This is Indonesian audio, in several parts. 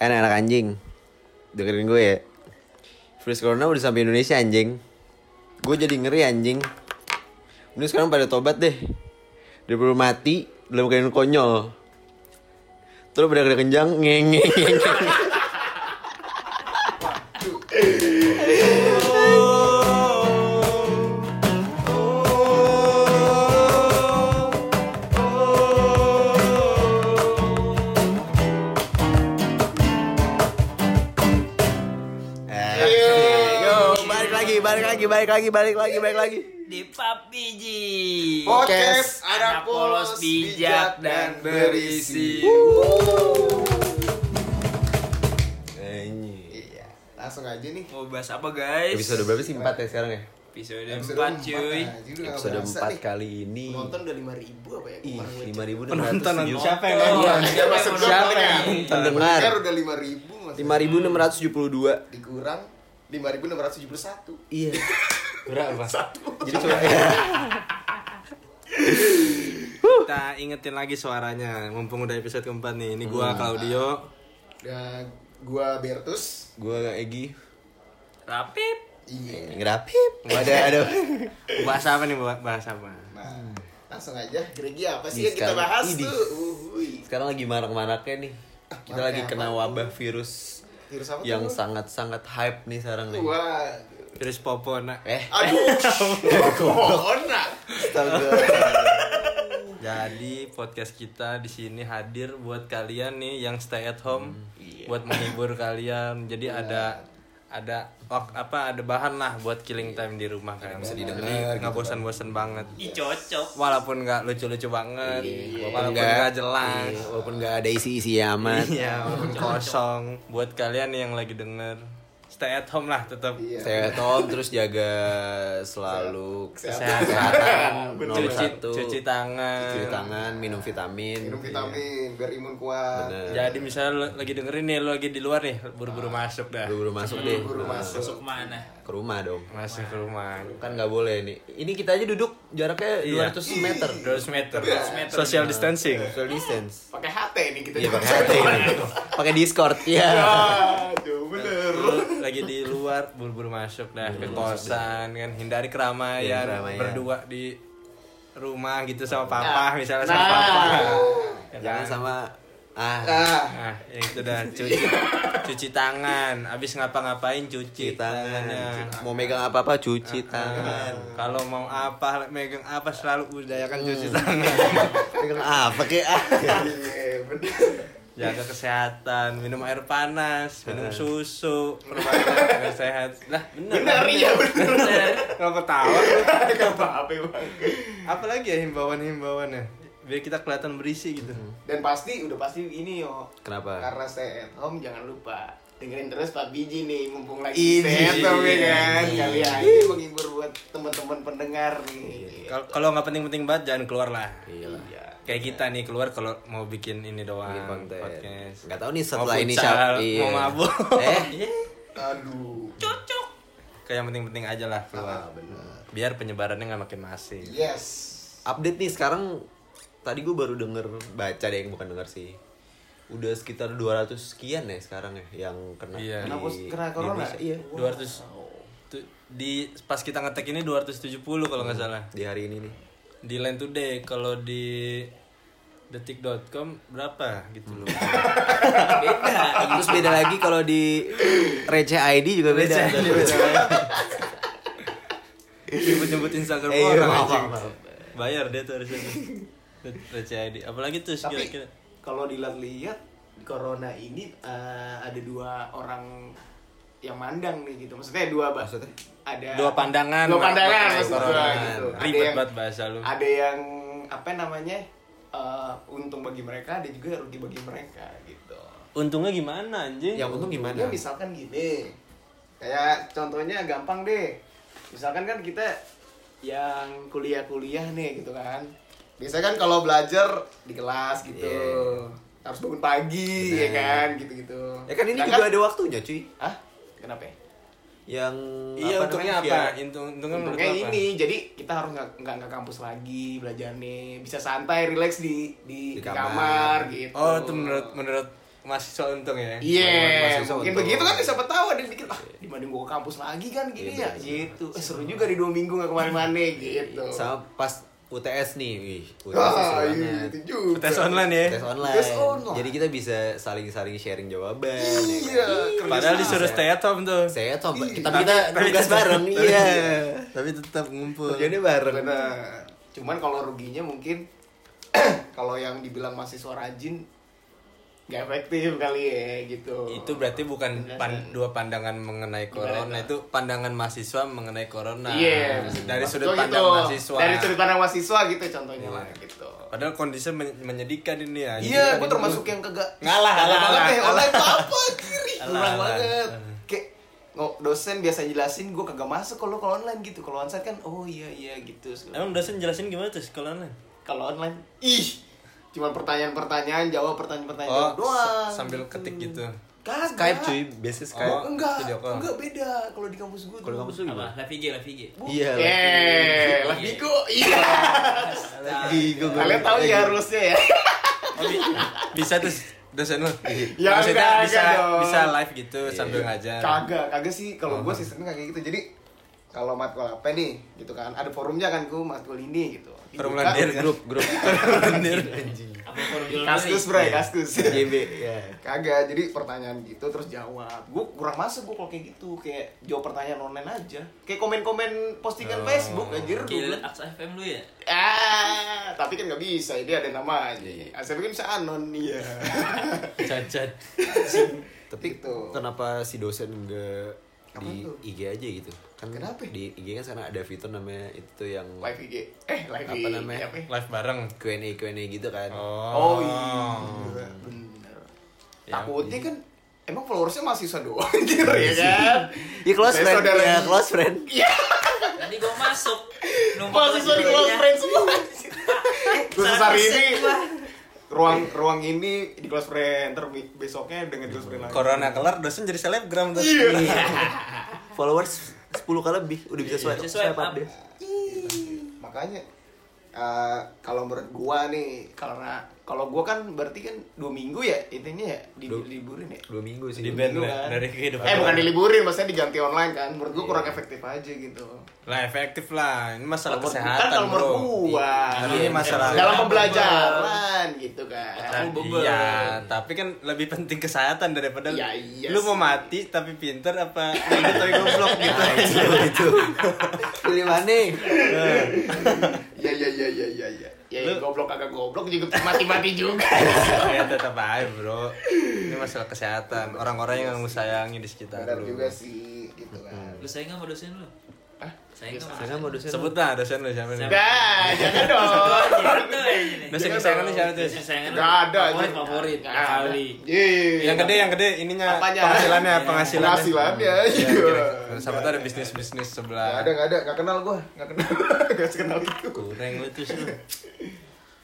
anak-anak anjing. Dengerin gue ya. Virus corona udah sampai Indonesia anjing. Gue jadi ngeri anjing. Ini sekarang pada tobat deh. Daripada mati dalam keadaan konyol. Terus pada kencang ngeng ngeng ngeng lagi, balik lagi, balik lagi, balik lagi. di PUBG Podcast anak polos bijak dan berisi Iya, langsung aja nih. mau bahas apa guys Episode berapa sih? Empat ya sekarang ya? episode Episode 4 cuy empat, anjing, udah nggak Episode berasa empat nih. kali ini. Penonton udah 5000 apa ya? Ih, Kemarin gue lima ribu penonton siapa yang nonton Iya, siapa yang siapa nonton yang Pendengar. Pendengar udah 5000 masih Lima ribu enam ratus tujuh puluh dua. dikurang 5671. Iya. berapa Jadi coba kita ingetin lagi suaranya mumpung udah episode keempat nih ini gua Claudio Dan gua Bertus. gue Egi Rapip Iya. ngerapip. Ada ada. bahas apa nih Bah- bahas apa Nah, langsung aja. Kira-kira apa Ih, sih yang kita bahas Idi. tuh? Uhuy. Sekarang lagi marak-maraknya nih. Kita lagi kena apa? wabah virus Virus apa yang sangat-sangat hype nih sekarang nih. Wah. Virus popona Eh, Aduh. Corona. astaga. Jadi podcast kita di sini hadir buat kalian nih yang stay at home, buat menghibur kalian. Jadi ada ada wak- apa ada bahan lah buat killing time di rumah kan. bisa didengar nggak bosan-bosan banget. Ih cocok. Walaupun nggak lucu-lucu banget, Walaupun walaupun nggak jelas. iya, walaupun nggak ada isi-isi amat. Iya, walaupun kosong. Buat kalian yang lagi denger, stay at home lah tetap. Iya. Saya Tom terus jaga selalu Kesehatan, nomor cuci, satu. cuci tangan. cuci tangan, minum vitamin. Minum vitamin biar imun kuat. Bener. Jadi misalnya lo lagi dengerin nih, lo lagi di luar nih, buru-buru masuk dah. Buru-buru masuk deh. Buru Nah, masuk. Masuk ke mana? Ke rumah dong. Masuk ke rumah. Kan nggak boleh nih. Ini kita aja duduk jaraknya Iya. 200 meter. 200 meter. meter. Social distancing. Social distance. Pakai HT nih kita. Iya pakai HT ini. Pakai Discord ya. Aduh, bener. Lo lagi di luar buru-buru masuk dah ke kosan kan hindari keramaian, keramaian. berdua di rumah gitu sama papa misalnya sama Nah. papa Ya Jangan kan? sama ah Nah, nah yang itu dah cuci cuci tangan abis ngapa-ngapain cuci cuci tangan. tangannya Mau megang apa-apa cuci tangan. kalau mau apa megang apa selalu udayakan cuci tangan Megang apa kek ah. iya, bener. Jaga kesehatan minum air panas minum susu perbanyak sehat lah bener Bener, iya, bener. nggak ketawa Gak apa-apa, Bang. apalagi ya himbauan-himbauannya biar kita kelihatan berisi gitu Dan pasti udah pasti ini yo. Kenapa? Karena stay at home jangan lupa dengerin terus Pak Biji nih mumpung lagi home ya kan. Iya. Kali aja menghibur buat teman-teman pendengar nih. Kalau- kalau nggak penting-penting banget jangan keluar lah Iya. Kayak kita nih keluar kalau mau bikin ini doang Bikin konten. podcast Nggak tahu nih setelah Mau ini siapa. Iya. mau mabuk Eh. Aduh. Cocok. kayak yang penting-penting aja lah keluar Ah, bener. biar penyebarannya nggak makin masif Yes. Update nih sekarang tadi gue baru denger baca deh yang bukan denger sih. Udah sekitar 200 sekian ya sekarang ya yang kena Iya. di, Kena corona? Iya. 200 tu- di pas kita ngetek ini 270 kalau nggak salah Di hari ini nih. Di Line Today kalau di detik.com berapa gitu loh Beda. Terus beda lagi kalau di receh ID juga beda. nyebut-nyebut Instagram Eh, orang maaf, anjing. maaf. bayar dia tuh harusnya receh ID apalagi tuh Tapi kira-kira kalau dilihat-lihat corona ini eh, ada dua orang yang mandang nih gitu. Maksudnya dua bah- Maksudnya? ada dua pandangan Dua pandangan maksud gua gitu. Ada ribet yang- banget bahasa lu Ada yang apa namanya? eh, untung bagi mereka, ada juga rugi bagi mereka gitu. untungnya gimana anjing Yang untung gimana? Ya misalkan gini. Kayak contohnya gampang deh. Misalkan kan kita yang kuliah-kuliah nih gitu kan. Biasanya kan kalau belajar di kelas gitu. Iya. Harus bangun pagi ya Bener. kan gitu-gitu. Ya kan ini Sedangkan- juga ada waktunya cuy. Hah? Kenapa ya? Yang iya untungnya namanya, apa ya, Untung, untungnya menurut Untungnya apa? ini, jadi kita harus nggak nggak nggak kampus lagi belajarnya, bisa santai, relax di di, Di kamar. kamar. gitu. oh itu menurut menurut mahasiswa untung ya. Iya, mungkin untuk- begitu kan siapa tahu ada yang mikir ah dibanding gua ke kampus lagi kan gini Iya, ya gitu. Eh, seru juga di dua minggu nggak ke mana-mana gitu. Sama pas UTS nih, wih, UTS Ah, seru iya, banget. itu juga. Tes online ya. Tes online. Tes online. Jadi kita bisa saling-saling sharing jawaban. ya Iya, kan? kerja Padahal sama. disuruh stay at home tuh. Saya tuh, Iya. tapi kita tugas bareng, iya. Tapi tetap ngumpul. Kerjanya bareng. Benar. Cuman kalau ruginya mungkin kalau yang dibilang mahasiswa rajin nggak efektif kali ya gitu. Itu berarti bukan pan- dua pandangan mengenai corona, Gimana? itu pandangan mahasiswa mengenai corona. Iya, dari sudut pandang gitu. mahasiswa. Dari sudut pandang mahasiswa gitu contohnya lah gitu. Padahal kondisi men- menyedihkan ini ya. Iya, gue termasuk yang kagak Ngalah, ngalah ngalah, banget deh. ngalah. Online apa kiri, Ngalah, kurang ngalah. banget. Kayak dosen biasa jelasin, gue kagak masuk kalau kalau online gitu. Kalau onsite kan, oh iya iya gitu. Emang dosen jelasin gimana tuh kalau online? Kalau online, ih, cuma pertanyaan-pertanyaan, jawab pertanyaan-pertanyaan Oh, doang. sa- sambil ketik gitu. Kagak. Skype cuy, biasa Skype. Oh, enggak, video call. enggak beda kalau di kampus gue. Kalau di kampus lu apa gimana? live IG live IG Iya. Eh, lah Bigo. Iya. Lagi gue Kalian tahu ya rulesnya ya? Oh, bi- bisa tuh dosen lu. Ya, Maksudnya enggak, bisa enggak dong. bisa live gitu sambil ngajar. Kagak, kagak sih. Kalau Oh. gue sistemnya kayak gitu. Jadi kalau matkul apa nih, gitu kan? Ada forumnya kan gue matkul ini gitu. Dibuka, lendir grup grup forum jual Kaskus bro, kaskus. JB ya. Kagak, jadi pertanyaan gitu terus jawab. Gue kurang masuk gue kalau kayak gitu, kayak jawab pertanyaan online aja. Kayak komen-komen postingan Oh. Facebook anjir. Gua Gila, bilang, Aks FM lu ya? Ah, tapi kan nggak bisa, dia ada namanya. Iya, Asal kan bisa anon, iya. Cacat. Tapi Gitu. kenapa si dosen enggak Apa di tuh? IG aja gitu? Kan Kenapa? Di IG kan sekarang ada fitur namanya itu yang Live IG. Eh, live Apa IG. namanya? Apa ya? Live bareng. Q&A Q&A gitu kan. Oh iya, bener. Ya, Takutnya kan emang followersnya mahasiswa doang anjir ya kan? Ya close friend, saudara ya di- close friend. Iya, Tadi gua masuk. Mahasiswa di close ya. friend semua. Khusus hari ini. Ruang ruang ini di close friend, ntar bi- besoknya dengan close friend lagi. Corona kelar dosen jadi selebgram tuh. Iya. Followers 10 kali lebih udah bisa swipe, Bisa swipe swipe up up. deh. Makanya eh, kalau menurut gua nih karena kalau gua kan berarti kan dua minggu ya intinya ya di Dua- liburin ya. Dua minggu sih. Di band kan. dari kehidupan. Eh bukan diliburin, maksudnya diganti online kan. Menurut gua kurang efektif aja gitu. Lah efektif lah. Ini masalah Kalau menurut- kesehatan, kan kalau menurut gua Tapi ini masalah dalam pembelajaran gitu kan. Iya, tapi kan lebih penting kesehatan daripada Iya, iya lu mau sih. mati tapi pinter apa tapi goblok gitu. Nah, itu itu. Pilih mana? Iya iya iya iya iya iya. Ya, ya, goblok kagak goblok juga mati-mati juga. ya tetap aja, Bro. Ini masalah kesehatan. Orang-orang yang lu sayangi di sekitar Benar lu. juga sih gitu kan. Lu sayang sama dosen lu? Sama Saya mau dosen. Sebut lah dosen lu siapa nih? Nah, jangan dong. Dosen kesayangan lu siapa tuh? Dosen kesayangan lu. Gak ada Favorit, favorit. Nggak. Kali. Iya. Yang gede, yang gede ininya penghasilannya, Iya. penghasilannya. Penghasilannya, kira- Siapa tuh ada bisnis-bisnis Gak sebelah. ada, gak ada, gak kenal gua, gak kenal, gak kenal itu. Kurang lu tuh.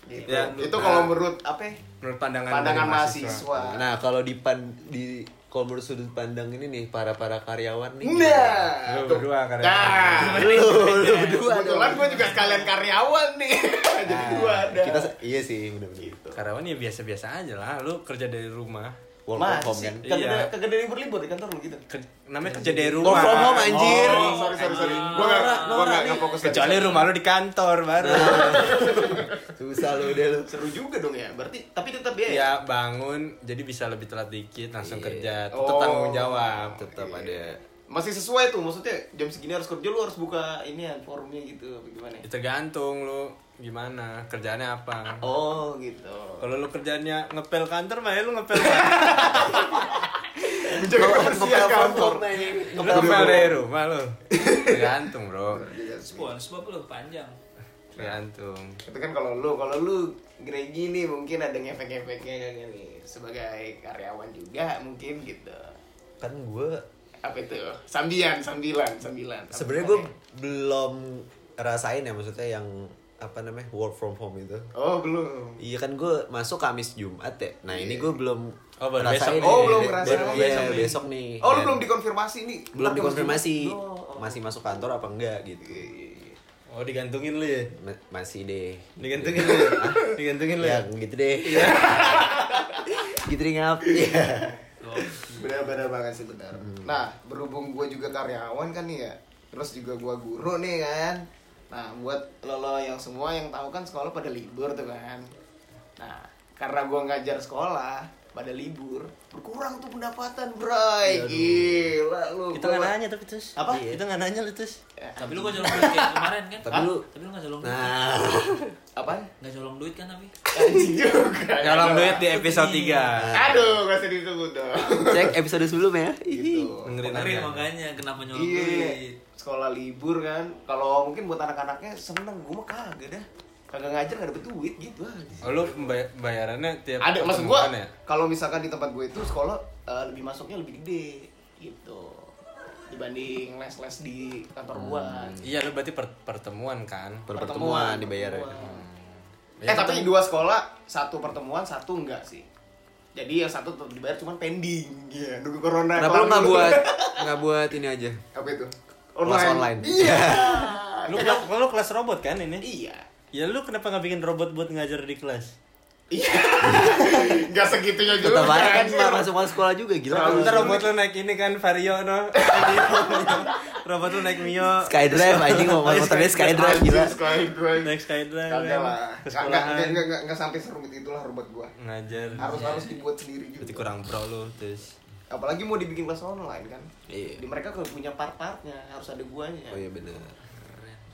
Gitu. Ya, itu nah. kalau menurut apa? Menurut pandangan Pandangan dari mahasiswa. Nah, kalau di pan di kalau menurut sudut pandang ini nih para para karyawan nih. Nah, Lu berdua kan ya? Nah, Lu lu berdua kebetulan gue juga sekalian karyawan nih. Jadi gua ada. Kita iya sih benar-benar. gitu. Karyawan ya biasa-biasa aja lah. Lu kerja dari rumah. Work from home Masih, kan. kagak Iya. kagak ada libur-libur di kantor lu gitu. Ker- namanya kerja dari Work rumah. from home anjir. Oh, sorry sorry sorry. Gua enggak gua enggak fokus. Kecuali rumah lu di kantor baru. Susah lu deh lu. seru juga dong ya. Berarti tapi tetap ya. ya bangun jadi bisa lebih telat dikit langsung Iya. kerja. Tetap Oh. tanggung jawab. Tetap ada Masih sesuai tuh maksudnya jam segini harus kerja lu harus buka ini ya forumnya gitu apa gimana? Ya, tergantung lu gimana kerjaannya apa. Oh, gitu. Kalau lu kerjanya ngepel kantor mah ya lu ngepel Menjaga kebersihan kantor. Lu ngepel dari rumah lu. Tergantung, Bro. SpongeBob lu panjang. Tergantung. Itu kan kalau lu, kalau lu Gregi nih mungkin ada ngefek-ngefeknya nih sebagai karyawan juga mungkin gitu. kan gue Apa itu? Sambilan, sambilan, sambilan. sebenarnya gue belum rasain ya maksudnya yang apa namanya work from home itu Oh, belum. iya kan gue masuk Kamis Jumat ya nah ini gue belum Oh, baru rasain besok. nih. Oh, belum Be- ngerasain. baru- Oh, iya, besok nih. besok nih Oh, lu belum dikonfirmasi nih. belum dikonfirmasi Jumat. Oh, oh. masih masuk kantor apa enggak gitu Oh, digantungin lu ya? Ma- masih deh Digantungin lu ya? Digantungin lu ya ya? gitu deh Gitring up. Iya. Benar-benar banget sih benar. Nah, berhubung gue juga karyawan kan nih ya, terus juga gue guru nih kan. Nah, buat lo, lo yang semua yang tahu kan sekolah pada libur tuh kan. Nah, karena gue ngajar sekolah pada libur, berkurang tuh pendapatan, bray. Gila lu. Kita Gua- nggak nanya tapi terus. Apa? Kita nggak nanya lu terus. Tapi lu gak colong duit kayak kemarin kan? Tapi lu- Tapi lu gak colong duit. Nah, Apaan? Gak colong duit kan tapi? Juga. Dalam duit di episode 3 Aduh, gak usah disebut dong. cek episode sebelumnya. gitu. Dengerin Ngeri aja. makanya kenapa nyolong Iya, duit? sekolah libur kan. Kalau mungkin buat anak-anaknya seneng, gue mah kagak dah. Kagak ngajar gak dapet duit gitu aja. Oh, lu bay- bayarannya tiap Ada maksud gua pertemuan ya? kalau misalkan di tempat gue itu sekolah eh, lebih masuknya lebih gede gitu dibanding les-les di kantor gua. Iya, lu berarti per- pertemuan kan? Per pertemuan dibayar ya. pertemuan. Ya, Eh tapi dua sekolah satu pertemuan satu enggak sih. Jadi yang satu tetap dibayar cuman pending. Iya, nunggu corona. Kenapa lu nggak buat nggak buat ini aja? apa itu? Kelas online. Iya. Lu, lu, lu kelas robot kan ini? iya. Ya lu kenapa nggak bikin robot buat ngajar di kelas? Iya. Enggak segitunya juga. Tetap aja kan nggak masuk masuk sekolah juga gila. Kalau ntar robot lu naik ini kan Vario no. robot lu naik Mio. Skydrive anjing mau motornya Skydrive gila. Skydrive. Naik Skydrive. Kagak kan. lah. Enggak enggak enggak enggak sampai serumit itulah robot gua. Ngajar. Harus harus dibuat sendiri Berarti juga. kurang pro lu terus. Apalagi mau dibikin kelas online kan. Iya. Di mereka kalau punya part-partnya harus ada guanya. Oh iya bener.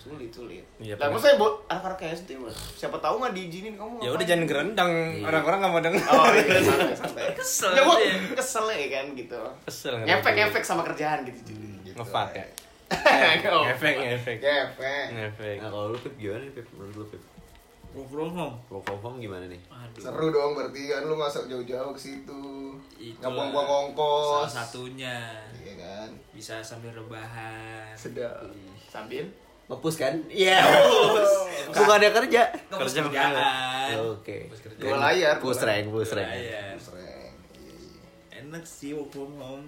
Sulit, sulit. Iya, Lah, maksudnya buat anak-anak SD mas. Siapa tahu nggak diizinin kamu Ya udah jangan gerendang. Orang-orang nggak mau denger. Oh iya, santai, santai. Kesel Ya, gua kesel ya kan gitu. Kesel Ngefek-ngefek sama kerjaan gitu. cuy. gitu. Ngefak ya? Ngefek, ngefek. Ngefek. Ngefek. Nah kalau lu Pip gimana nih Pip? Menurut lu Pip? Work from home. Work from home gimana nih? Aduh. Seru dong berarti kan lu masuk jauh-jauh ke situ. Nggak buang-buang ongkos. Salah satunya Iya kan. bisa sambil rebahan. Sedap. Sambil Ngepus kan? Iya. Bukan ada kerja. Kerja kerjaan. Oke. Dua layar, dua rank, push rank. Sering. Enak sih work from home.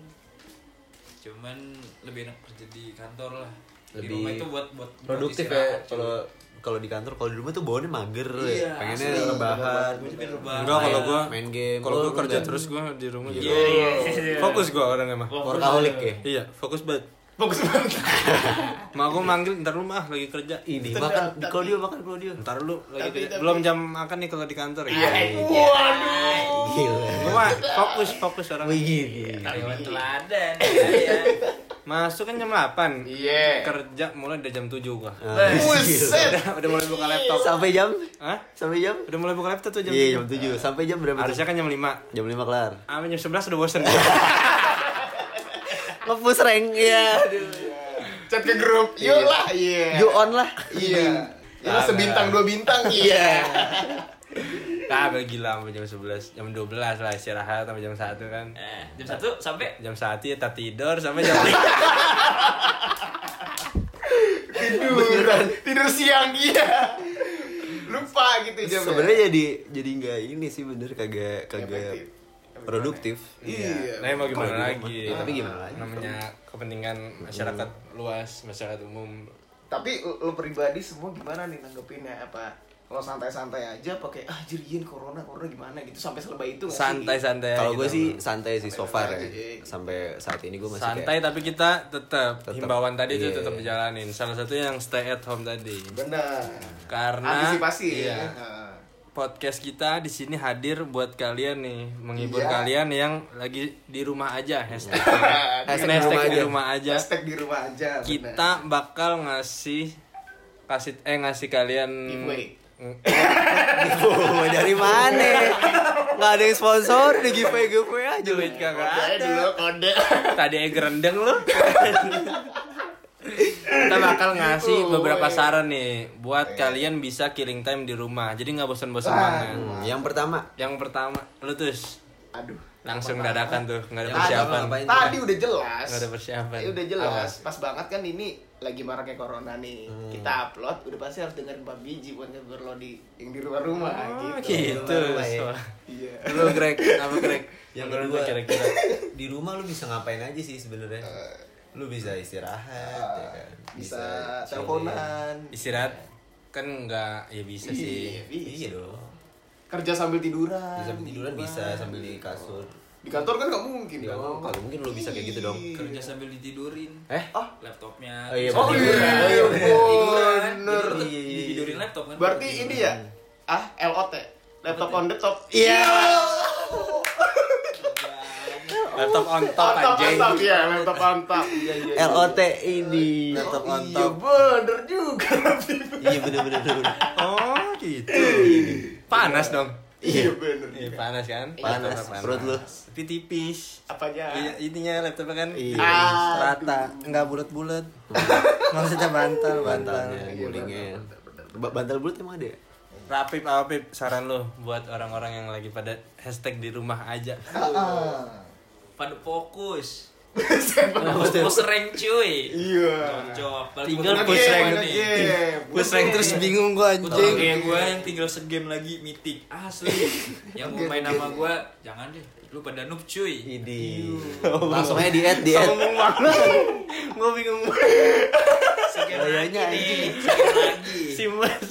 Cuman lebih enak kerja di kantor lah. Di Lebih rumah itu buat buat Produktif ya kalau kalau di kantor kalau di rumah tuh bawaannya mager Iya, ya. Pengennya asli. rebahan. Enggak kalau gua main game. Kalau gua kerja terus gua di rumah gitu. Iya, iya, iya. Fokus gua orangnya mah. Workaholic ya. Iya, fokus banget. Fokus banget. Mak gua manggil ntar lu mah lagi kerja. Ini makan kalau dia makan kalau dia. Ntar lu lagi Tapi- kerja. tapi- Belum jam makan nih kalau di kantor ya. Waduh. Gila. Gua mah fokus fokus orang. Wih, Karyawan teladan. Iya. Masuk kan jam 8. Iya. Kerja mulai dari jam 7 gua. Buset. Udah, udah mulai buka laptop. Sampai jam? Hah? Sampai jam? Udah mulai buka laptop tuh jam Iya, 7. jam 7. Sampai jam berapa? tuh? Harusnya kan jam 5. Jam 5 kelar. Sampai jam 11 udah bosen. Ngepush rank ya. Chat ke grup. Yuk lah. Iya. You on lah. Iya. Ya sebintang dua bintang. Iya. Nah, gila sampai jam 11, jam 12 lah istirahat sampai jam 1 kan. Eh, jam satu sampai Jam 1 ya tak tidur sampai jam 5. Tidur. Tidur siang iya. Lupa gitu jamnya. Sebenarnya jadi jadi nggak ini sih bener kagak kagak. Produktif. Iya. Nah, mau gimana lagi? Ya, tapi gimana lagi? Namanya kepentingan masyarakat luas, masyarakat umum. Tapi lu, lu pribadi semua gimana nih nanggepinnya apa? Kalau santai-santai aja pakai ah jirian corona corona gimana gitu sampai selebay itu nggak sih? Santai-santai. Kalau gue sih santai sih so far ya. Sampai saat ini gue masih santai kayak tapi kita tetap Tetap. himbauan tadi itu Iya. tetap dijalanin. Salah satunya yang stay at home tadi. Benar. Karena Antisipasi iya, ya. Podcast kita di sini hadir buat kalian nih, menghibur Iya. kalian yang lagi di rumah aja hashtag. Hashtag Hashtag di rumah di aja. rumah aja. Hashtag di rumah aja. Kita bakal ngasih kasih eh ngasih kalian Giveaway. giveaway dari mana? Nggak ada yang sponsor, di giveaway giveaway aja. duit kagak ada. dulu kode. Tadi eh gerendeng lu. Kita bakal ngasih beberapa saran nih buat kalian bisa killing time di rumah. Jadi nggak bosan-bosan banget. Yang pertama, Yang pertama, lu tuh Aduh. langsung dadakan tuh, nggak ada Yang persiapan. ngapain? Tadi udah jelas. Nggak ada persiapan. Ya udah jelas. Pas banget kan ini lagi maraknya corona nih. Hmm. Kita upload udah pasti harus dengerin Pak Biji buat ngebar lo di yang di rumah-rumah Oh, gitu. gitu. Rumah ya. Iya. Lu Greg, apa Greg? yang kedua kira-kira. di rumah lu bisa ngapain aja sih sebenarnya? Lu bisa istirahat, ya kan? Eh, Bisa chilling. teleponan. Istirahat kan nggak ya bisa sih. Iya, bisa. Iya dong. kerja sambil tiduran. Bisa tiduran bisa sambil di kasur. Di kantor kan nggak mungkin Di dong. kantor kalau mungkin lu bisa kayak gitu dong. kerja sambil ditidurin Eh? Ah, laptopnya Oh iya, Oh iya, Oh iya, bener. tiduran bener. Tidur- Iya, iya, iya. ditidurin laptop kan Berarti ini ya? Ah, LOT. Laptop on the top. Iya. Laptop on top On top, on anjing top ya, laptop on top. Iya, iya. iya. LOT ini. laptop on Iya, top bener juga. Iya bener bener bener. oh gitu panas dong Iya, bener. Iya panas kan? Panas, Laptopnya perut lu. Tapi tipis. Apanya? Iya, ininya laptopnya kan Iya. Ah, rata, enggak bulat-bulat. Maksudnya bantal, bantal. Bantalnya, gulingnya. Ba- Bantal bulat emang ada ya? Rapip, Apip, saran lu buat orang-orang yang lagi pada hashtag di rumah aja. Ah. Pada fokus fokus rank cuy Iya. cocok Tinggal game rank. nih. Push rank terus bingung gua Untuk anjing. kayak gue yang tinggal segame lagi mythic asli yang mau main sama gue jangan deh lu pada noob cuy Ini. Langsung aja di add di add. Sombong banget. Gua bingung segame lagi Kayaknya nih segame lagi si Mas.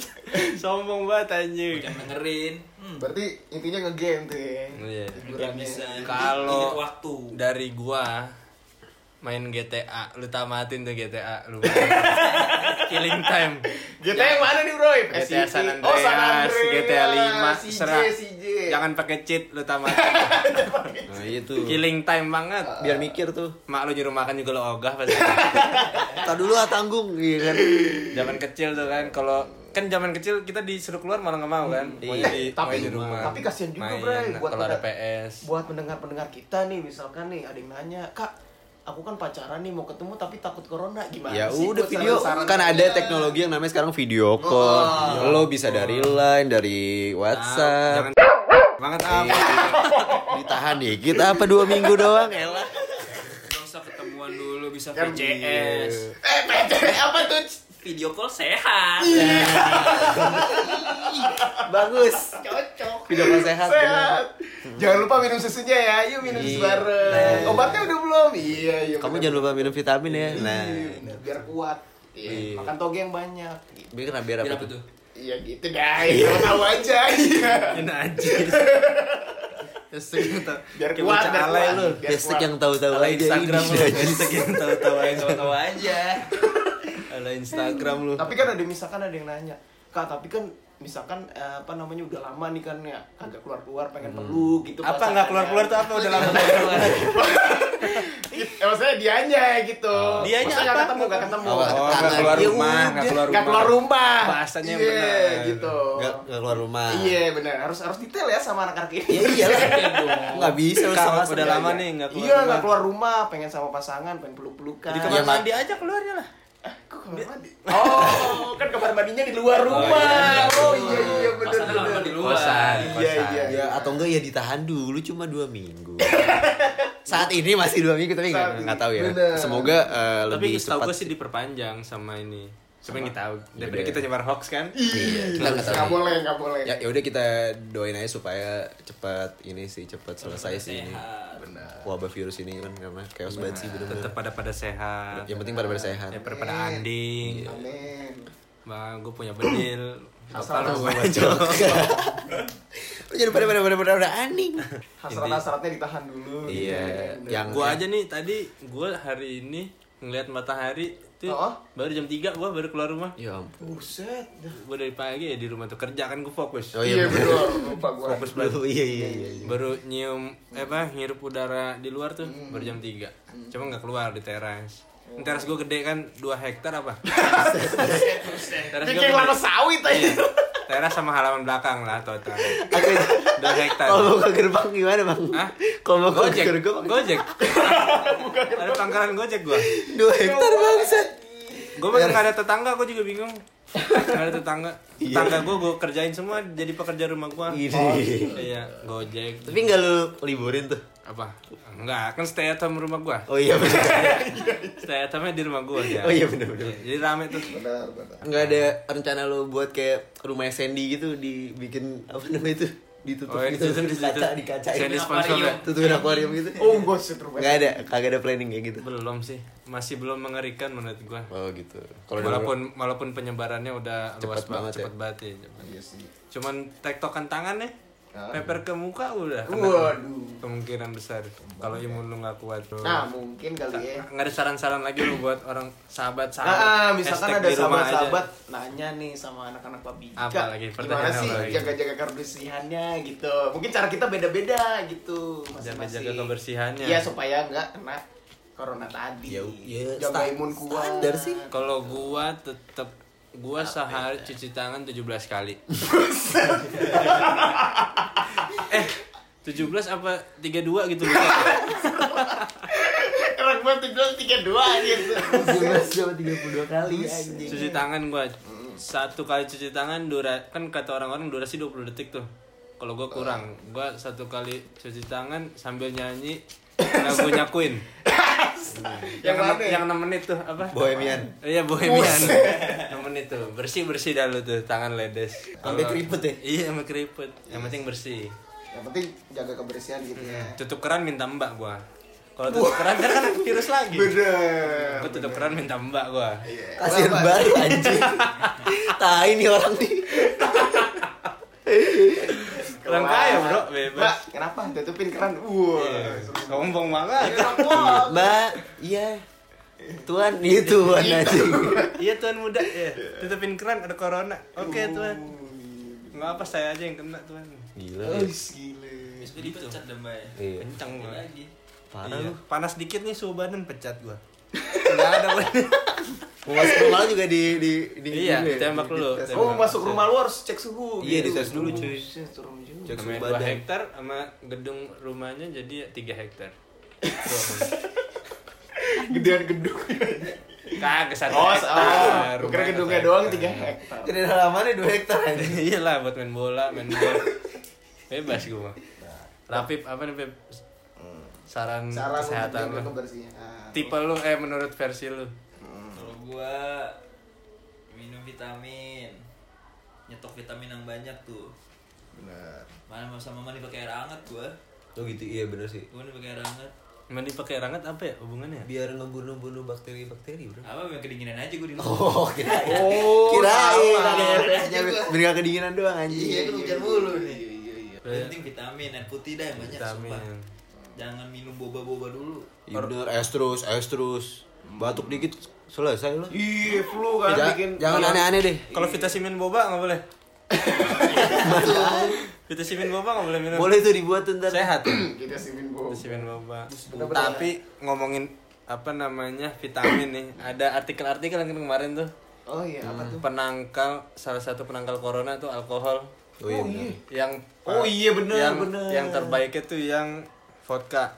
Sombong banget anjing. jangan dengerin. Berarti intinya nge-game tuh ya. Iya. Biar bisa Kalau- waktu Dari gua main GTA, lu tamatin tuh GTA lu. Killing time. GTA yang mana nih bro? Eh, GTA San City. Andreas, Oh, San Andreas. GTA 5, CJ, serah. CJ. Jangan pakai cheat lu tamatin. Nah itu. Killing time banget. Biar mikir tuh. Mak lu nyuruh makan juga lo ogah pasti. Tak dulu ah tanggung, iya kan. Zaman kecil tuh kan kalau kan zaman kecil kita disuruh keluar malah nggak mau kan. Mau Iya. di, Tapi- di rumah. tapi kasihan juga, Main, Bray, buat kalau ada PS. Buat pendengar-pendengar kita nih, misalkan nih ada yang nanya, Kak, aku kan pacaran nih mau ketemu tapi takut corona gimana Ya sih? udah video kan ada teknologi yang namanya sekarang video call. Lo bisa dari line, dari WhatsApp. Jangan banget apa. Ditahan dikit apa dua minggu doang elah. Gak usah ketemuan dulu bisa VCS Eh, PC apa tuh? Video call sehat Bagus. Cocok. Video call sehat, Sehat. Jangan lupa minum susunya ya. Yuk minum Iya. susu bareng. Obatnya udah belum? Iya, iya. Kamu bener. jangan lupa minum vitamin ya. Nah, Iya, biar kuat. Iya. Iya. Makan toge yang banyak. biar biar biar apa apa tuh? tuh Iya gitu dah. Tahu tahu aja. Iya. Ini anjir. Hashtag yang tahu. Biar kuat, biar kuat. lu. Biar Hashtag kuat. yang tahu-tahu aja Instagram lu. Hashtag yang tahu-tahu aja. tahu-tahu aja Ala Instagram lu. Tapi kan ada misalkan ada yang nanya, Kak, tapi kan misalkan eh, apa namanya udah lama nih kan ya kagak keluar keluar pengen peluk gitu Apa nggak keluar-keluar tuh apa udah lama keluar? eh, maksudnya dianya gitu Dianya Maksudnya nggak apa? ketemu nggak ketemu Oh, Oh, nggak keluar Ya rumah, nggak udah. keluar rumah. nggak keluar rumah Bahasanya yang Iya, benar. gitu Nggak nggak keluar rumah. iya benar harus harus detail ya sama anak-anak ini Ya iyalah. Nggak bisa Kak, sama udah lama nih nggak keluar iya rumah. nggak keluar rumah pengen sama pasangan pengen peluk pelukan Di Iya, kamar mandi aja keluarnya lah. Kamar mandi oh kan kamar mandinya di luar rumah oh iya iya benar Pasangan lama benar di luar Kosan, iya iya Ya atau enggak ya ditahan dulu cuma dua minggu. Saat ini masih dua minggu tapi Saat nggak tahu ya. Bener. Semoga Tapi lebih setahu cepat. gue sih diperpanjang sama ini. Cuma yang kita tahu. Daripada kita nyebar hoax kan. iya kita nggak tahu. nggak boleh nggak boleh Ya ya udah kita doain aja supaya cepat ini sih cepat selesai sih ini. sehat Wabah virus ini kan karena chaos banget sih bener-bener. Tetap pada pada sehat. Yang penting pada pada sehat. Ya pada pada anding. amin Bang, gue punya bedil. Asal lu bacok? Lu jadi pada pada pada pada pada aneh. hasrat-hasratnya ditahan dulu Iya, yang- Gue aja nih tadi gue hari ini ngelihat matahari tuh Oh. baru jam 3 gue baru keluar rumah. Ya ampun. buset Gue dari pagi ya di rumah tuh kerja kan gue fokus. Oh iya iya betul lupa gua Fokus banget. Oh, iya iya iya. iya. Baru nyium eh, apa ngirup udara di luar tuh baru jam 3 Cuma nggak keluar di teras. Ini Teras gue gede kan 2 hektar apa? teras gue kayak lama sawit aja Teras sama halaman belakang lah total. Oke. 2 hektar. Kalau mau ke gerbang gimana bang? Hah? Kalau mau ke Gojek, gerbang Gojek. ada pangkalan Gojek gua. dua hektar bangsat. Gue mah nggak ada tetangga, gue juga bingung. Nggak ada tetangga. Tetangga gue gue kerjain semua jadi pekerja rumah gua. Ini. Iya, Gojek. Tapi nggak lu liburin tuh? Apa? Enggak, kan stay at home rumah gua. Oh iya benar. Stay at home di rumah gua ya. Oh iya benar benar. Jadi rame tuh. benar benar Nggak ada rencana lu buat kayak rumah Sandy gitu dibikin apa namanya itu? Ditutup Oh, gitu, di kaca dikacain. Sandy sponsor ya? Tutupin akuarium gitu. oh gua setruk Nggak ada, kagak ada planning kayak gitu. Belum sih. Masih belum mengerikan menurut gua. Oh gitu. Kalau ada- Walaupun walaupun penyebarannya udah Cepet luas banget banget, ya. cepet banget ya. cepet. iya sih Cuman tektokan tangan nih Pepper ke muka udah. kena. Waduh. Kemungkinan besar kalau imun lu nggak kuat. Bro. Nah, mungkin kali ya. nggak ada saran-saran lagi lu buat orang sahabat-sahabat. Ah, misalkan Hashtag ada di rumah aja. sahabat-sahabat nanya nih sama anak-anak Bika. Apa lagi? Gimana sih jaga-jaga kebersihannya gitu. Mungkin cara kita beda-beda gitu. Jaga-jaga kebersihannya. Iya, supaya nggak kena corona tadi. Ya, ya, Jaga imun kuat. standar sih. Kalau gua tetap gua sehari cuci tangan 17 kali. eh, 17 apa 32 gitu. Lupa. Orang gua tidur tiga dua gitu. 17 sama 32 kali anjing. cuci tangan gua. Satu kali cuci tangan dura kan kata orang-orang durasi 20 detik tuh. Kalau gua kurang. Gua satu kali cuci tangan sambil nyanyi lagunya Queen yang Yang enam- mana? ya? yang 6 menit tuh apa? Bohemian. iya bohemian. 6 menit tuh. Bersih bersih dah lu tuh tangan ledes. Sampai keriput ya? iya sampai keriput. Yang penting bersih Yang penting jaga kebersihan gitu ya. tutup keran minta mbak gua kalau tutup keran kan kan virus lagi Bener. gua tutup keran minta mbak gua Kasian banget anjing. Tai nih orang nih. orang kaya bro bebas Mbak, kenapa? Tutupin keran. Wah. sombong banget Mbak, iya. Tuan, iya tuan anjing. Iya tuan muda ya. Tutupin keran ada corona. Oke tuan. Nggak apa saya aja yang kena tuan. Gila. Oh, gile. Bisa dipecat dah mbak ya. Iya. Kencang gua. Lagi. Parah Iya. lu. Panas dikit nih suhu badan pecat gua. Enggak ada bener. Mau masuk rumah lu juga di di di Iya, ini ya? ditembak dulu. Oh, Tembak. masuk rumah lu harus cek suhu. Iya, gitu. dites dulu, cuy. Cek suhu Namanya 2 badan. hektar sama gedung rumahnya jadi 3 hektar. Gedean gedung. Kagak satu Oh, hektar. oh, kira gedungnya hektar. doang 3 hektar. Gede halamannya 2 hektar anjing. Iya lah buat main bola, main bola. Bebas gua. mah. Rapip apa nih Pip? Saran, Cara kesehatan lu. kebersihan. Tipe lu eh menurut versi lu. Kalau gua minum vitamin, nyetok vitamin yang banyak tuh. Benar. Mana sama mandi pakai air hangat gua. Oh gitu, iya bener sih. Gua mandi pakai air hangat. Mandi pakai air hangat apa ya hubungannya? Biar ngebunuh-bunuh bakteri-bakteri, Bro. Apa yang kedinginan aja gua di. Oh, kirain. Oh, kirain sama. ada efeknya biar gak kedinginan doang anjing. Iya, kan hujan mulu nih. Iya, iya, iya. Penting vitamin, air putih dah yang banyak Vitamin. sumpah. Jangan minum boba-boba dulu. Iya bener, es terus, es terus. Batuk dikit selesai lah. Iya, flu kan bikin jangan aneh-aneh deh. Kalau vitamin boba nggak boleh. vitamin boba nggak boleh minum. Boleh tuh dibuat ntar. Sehat. tuh. Kita simin bau. Vitamin boba. Bener-bener. Tapi ngomongin apa namanya vitamin nih, ada artikel-artikel yang kemarin tuh Oh iya, apa tuh? penangkal salah satu penangkal corona tuh alkohol. Oh iya. Oh, bener. iya. Yang Oh iya, bener, yang, bener. Yang terbaiknya tuh yang vodka.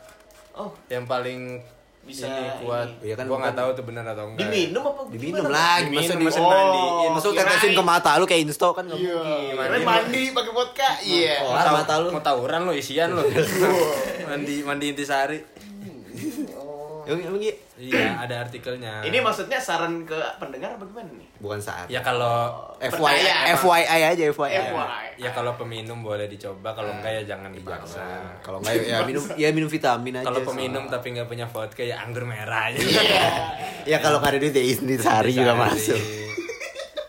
Oh, Yang paling Bisa ini kuat. Iya kan, gua nggak bukan- tahu tuh benar atau enggak. diminum apa? Diminum lagi, masa di masa Oh, mandiin. Masa tetesin ke mata lu kayak insto kan nggak Iya. mungkin. Mandi. mandi pakai vodka. Iya. Oh. Tahu- mata lu. Mau tawuran lu isian lu. mandi mandi intisari. Emang iya? Iya, ada artikelnya. Ini maksudnya saran ke pendengar apa gimana nih? Bukan saat. ya kalau FYI. FYI aja FYI. FYI. ya kalau peminum boleh dicoba, kalau enggak ya jangan Jangan. dipaksa. Kalau nggak ya minum ya minum vitamin aja. Kalau peminum tapi nggak punya vodka ya anggur merah aja. ya kalau nggak ada duit ya sehari juga masuk.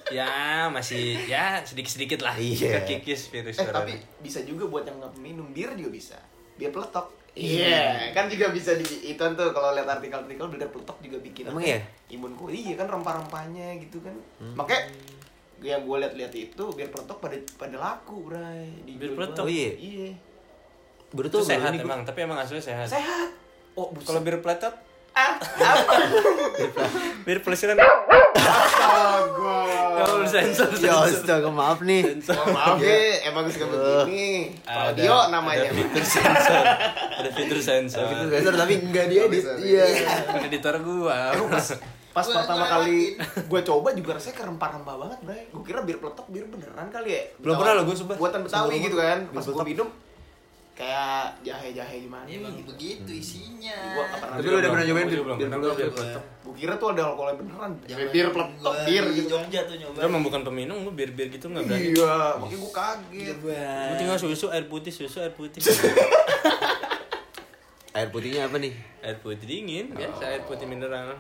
Ya masih ya sedikit-sedikit lah. Iya. Kekikis virus Eh corona. tapi bisa juga buat yang nggak minum bir juga bisa. Bir peletok. Iya, kan juga bisa di itu tuh kalau lihat artikel-artikel bir peletok juga bikin Emang apa, iya? Imun ku iya kan rempah-rempahnya gitu kan. Makanya yang gue lihat-lihat itu bir peletok pada pada laku, Bray. Dijual Bir peletok? Oh, iya? Iya. Baru tuh sehat gua- emang, tapi emang aslinya sehat. Sehat. Oh, Kalau bir peletot, ah, apa? bir pelesiran. Astaga. Kalau sensor, Ya sensor. astaga maaf nih. Oh, maaf ya, emang suka begini. Ada- Audio namanya. Ada fitur sensor. Ada fitur sensor. Itu dasar tapi enggak dia edit. Iya. Editor gua. Pas pertama kali gue coba juga rasanya kerempah-rempah banget, Bray. Gue kira bir peletok bir beneran kali ya. Belum pernah loh, gua sumpah. Buatan Betawi gitu kan. Pas gue peletok. minum kayak jahe-jahe gimana emang gitu. begitu isinya. Gua nggak pernah Tapi lu udah pernah nyobain Gua bir belum bir pernah, peletok? gua bir kira tuh ada alkoholnya beneran. Bir peletok gua bir di gitu. Jogja tuh nyoba. Gua emang bukan peminum, gua bir-bir gitu nggak berani. Iya, makanya gue kaget. Gua tinggal susu, air putih, susu, air putih. Air putihnya apa nih? air putih dingin, biasa air putih mineral.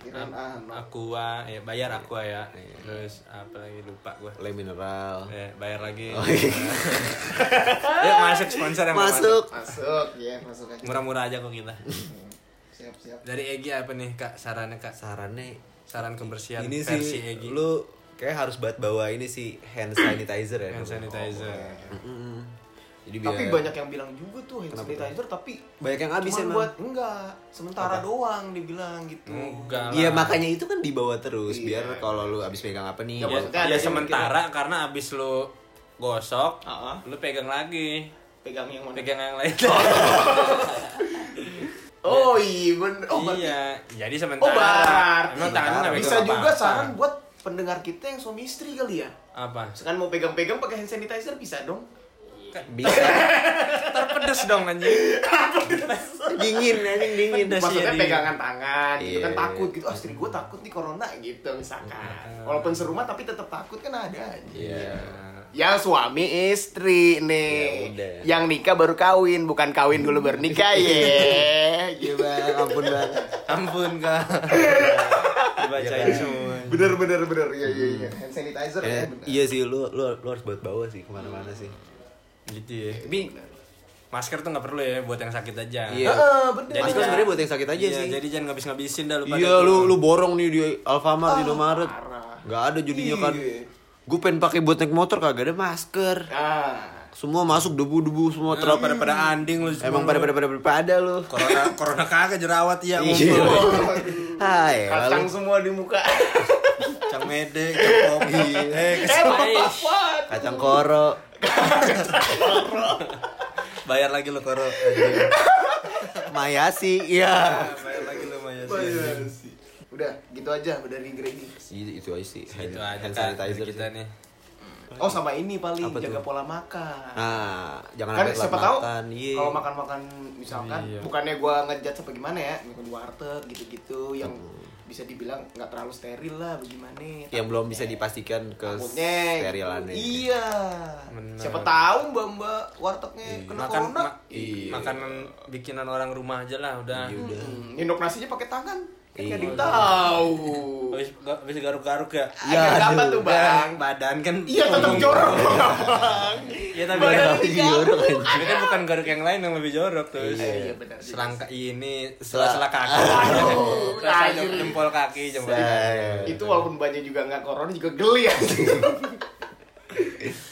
Kirain ah, no. Aqua, ya bayar Aqua ya. Terus apa lagi lupa gua. Le mineral. Eh, bayar lagi. Oh, iya. Yuk masuk sponsor yang Masuk. Masuk, ya masuk aja. Murah-murah aja kok kita. Siap, siap. Dari Egi apa nih Kak sarannya Kak? Sarannya Saran kebersihan ini versi sih Egi. lu kayak harus buat bawa ini sih hand sanitizer ya. Hand sanitizer. Mm-mm. Jadi biar Tapi banyak yang bilang juga tuh hand Kenapa sanitizer tapi banyak yang habis emang. buat enggak sementara doang dibilang gitu. Enggak Iya makanya itu kan dibawa terus Iya. biar kalau lu abis pegang apa nih. Ya, Ya, maksudnya ya ada yang sementara karena abis lu gosok, Heeh. lu pegang lagi. Pegang yang mana? Pegang yang lain. Oh iya bener. Oh berarti iya, jadi Oh sementara. berarti Emang tangan bisa juga apa-apa. saran buat pendengar kita yang suami istri kali ya. Apa? Misalkan mau pegang-pegang pakai hand sanitizer bisa dong. Bisa. Terpedes dong anjing. dingin anjing dingin. Pedas. Maksudnya di- pegangan tangan gitu kan Iya. takut gitu. Ah, istri gue takut nih corona gitu misalkan. Walaupun serumah tapi tetap takut kan ada aja. Iya. Yang suami istri nih. Ya udah. Yang nikah baru kawin, bukan kawin dulu baru nikah ya. Iya bang, ampun bang. Ampun kak. Dibacain Iya, semua. bener bener bener iya iya iya. Hand sanitizer Eh, ya bener. iya sih lu, lu lu harus buat bawa sih ke mana-mana sih. Gitu ya. Tapi masker tuh nggak perlu ya buat yang sakit aja. Iya. Heeh, bener. Jadi Masker jangan- sebenarnya buat yang sakit aja Iya, sih. Jadi jangan ngabis-ngabisin dah lu pada Iya lu lu borong nih di Alfamart di Indomaret. parah. Gak ada jadinya kan. Iya. Gue pengen pakai buat naik motor kagak ada masker. Ah. Semua masuk debu-debu semua truk. pada pada anding lu. Emang pada pada pada pada pada lu. corona corona kagak jerawat ya Iya. ngumpul. Hai, Kacang semua di muka. Cang mede, cang kopi. Eh, eh, kacang koro. Bayar lagi lu koro. Mayasi, iya. Bayar lagi lu Maya. Udah, gitu aja dari Gregi. Itu, itu aja sih. Hand, Itu aja hand sanitizer kita nih. Oh, sama ini paling Apa jaga tuh? pola makan. Nah, jangan kan siapa tahu makan. Iya. kalau makan-makan misalkan Iya. bukannya gua ngejat apa gimana ya makan warteg gitu-gitu yang bisa dibilang nggak terlalu steril lah bagaimana? Yang belum bisa dipastikan ke takutnya. sterilannya. iya. Bener. siapa tahu mbak mbak wartegnya kena Makan corona. ma- Iya. makanan bikinan orang rumah aja lah udah. Hmm, nyendok nasinya pakai tangan. Kan Iya. yang tahu Habis habis garuk-garuk ya. ya, apa tuh bang. Badan kan iya tetap jorok. Bang Iya tapi Badan kan, Tapi jorok tapi kan bukan garuk yang lain yang lebih jorok tuh. Iya, benar. Selangka ini sela-sela kaki. Aduh, jempol kaki, jempol itu walaupun banyak juga nggak corona juga geli ya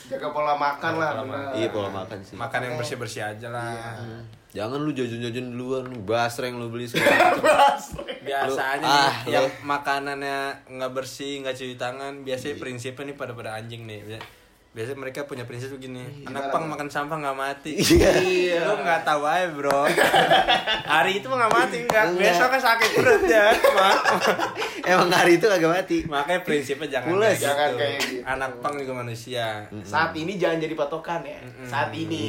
jaga pola makan lah. Iya, pola makan sih. Makan yang bersih-bersih aja lah. Iya. Jangan lu jajan-jajan duluan, basreng lu beli segala. Biasanya Lu- ah, nih, yang lu- makanannya nggak bersih, nggak cuci tangan, biasanya prinsipnya nih pada pada anjing nih. Biasa- Biasanya mereka punya prinsip begini, anak pang makan sampah nggak mati. Iya. Lu nggak tahu aja bro. Hari itu nggak mati nggak, besok kan sakit perut ya. Ma- Emang hari itu kagak mati. Makanya prinsipnya jangan Pules. kayak Jangan gitu. kayak gitu. Anak pang juga manusia. saat ini jangan jadi patokan ya saat ini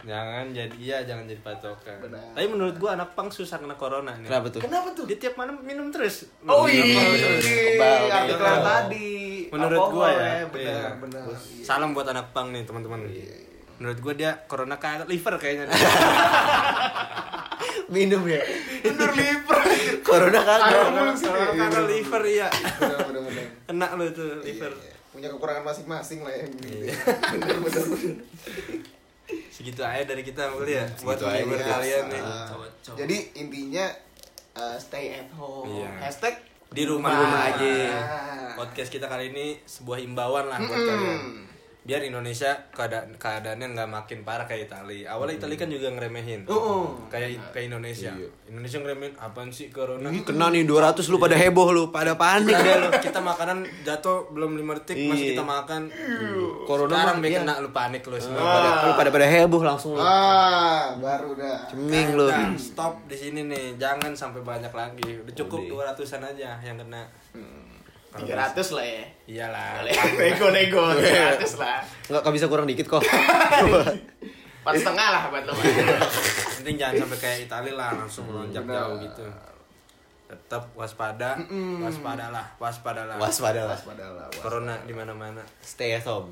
Jangan jadi iya jangan jadi patokan. Benar. Tapi menurut gua anak pang susah kena corona nih. Kenapa tuh? kenapa tuh Dia tiap malam minum terus. oh iya terus. Kebal, artikel kebal. tadi Menurut gua ya, benar iya. benar Salam buat anak pang nih teman-teman. Menurut gua dia corona kagak liver kayaknya. Minum ya. bener liver Corona kagak. Sih. Corona liver iya. benar benar benar Kena lu itu liver. punya kekurangan masing-masing lah ya Iya. bener bener bener Segitu aja dari kita kali ya buat menghibur kalian nih. Ah, jadi intinya uh, stay at home Iya. hashtag Di rumah, Di rumah aja. Podcast kita kali ini sebuah imbauan lah buat kalian. Biar Indonesia keadaan keadaannya nggak makin parah kayak Itali. Awalnya Itali kan juga ngeremehin. Oh. Kayak kayak Indonesia. Indonesia ngeremehin apaan sih corona? Ih, Kena nih 200 lu pada heboh lu, pada panik deh lu. kita makanan jatuh belum lima detik masih Iya. kita makan. Corona Sekarang mah, be iya. kena lu panik lu semua. Pada, lu pada pada heboh langsung lu. ah baru dah Ceming lu. Udah, stop di sini nih. Jangan sampai banyak lagi. Udah cukup 200-an aja yang kena. Tiga ratus lah ya. Iyalah. nego nego. Tiga ratus lah. Enggak kok bisa kurang dikit kok. empat setengah lah buat lo. Penting jangan sampai kayak Italia lah langsung melonjak benar. jauh gitu. Tetap waspada. Waspadalah waspadalah. Waspada lah. padahal lah corona di mana mana Stay at home.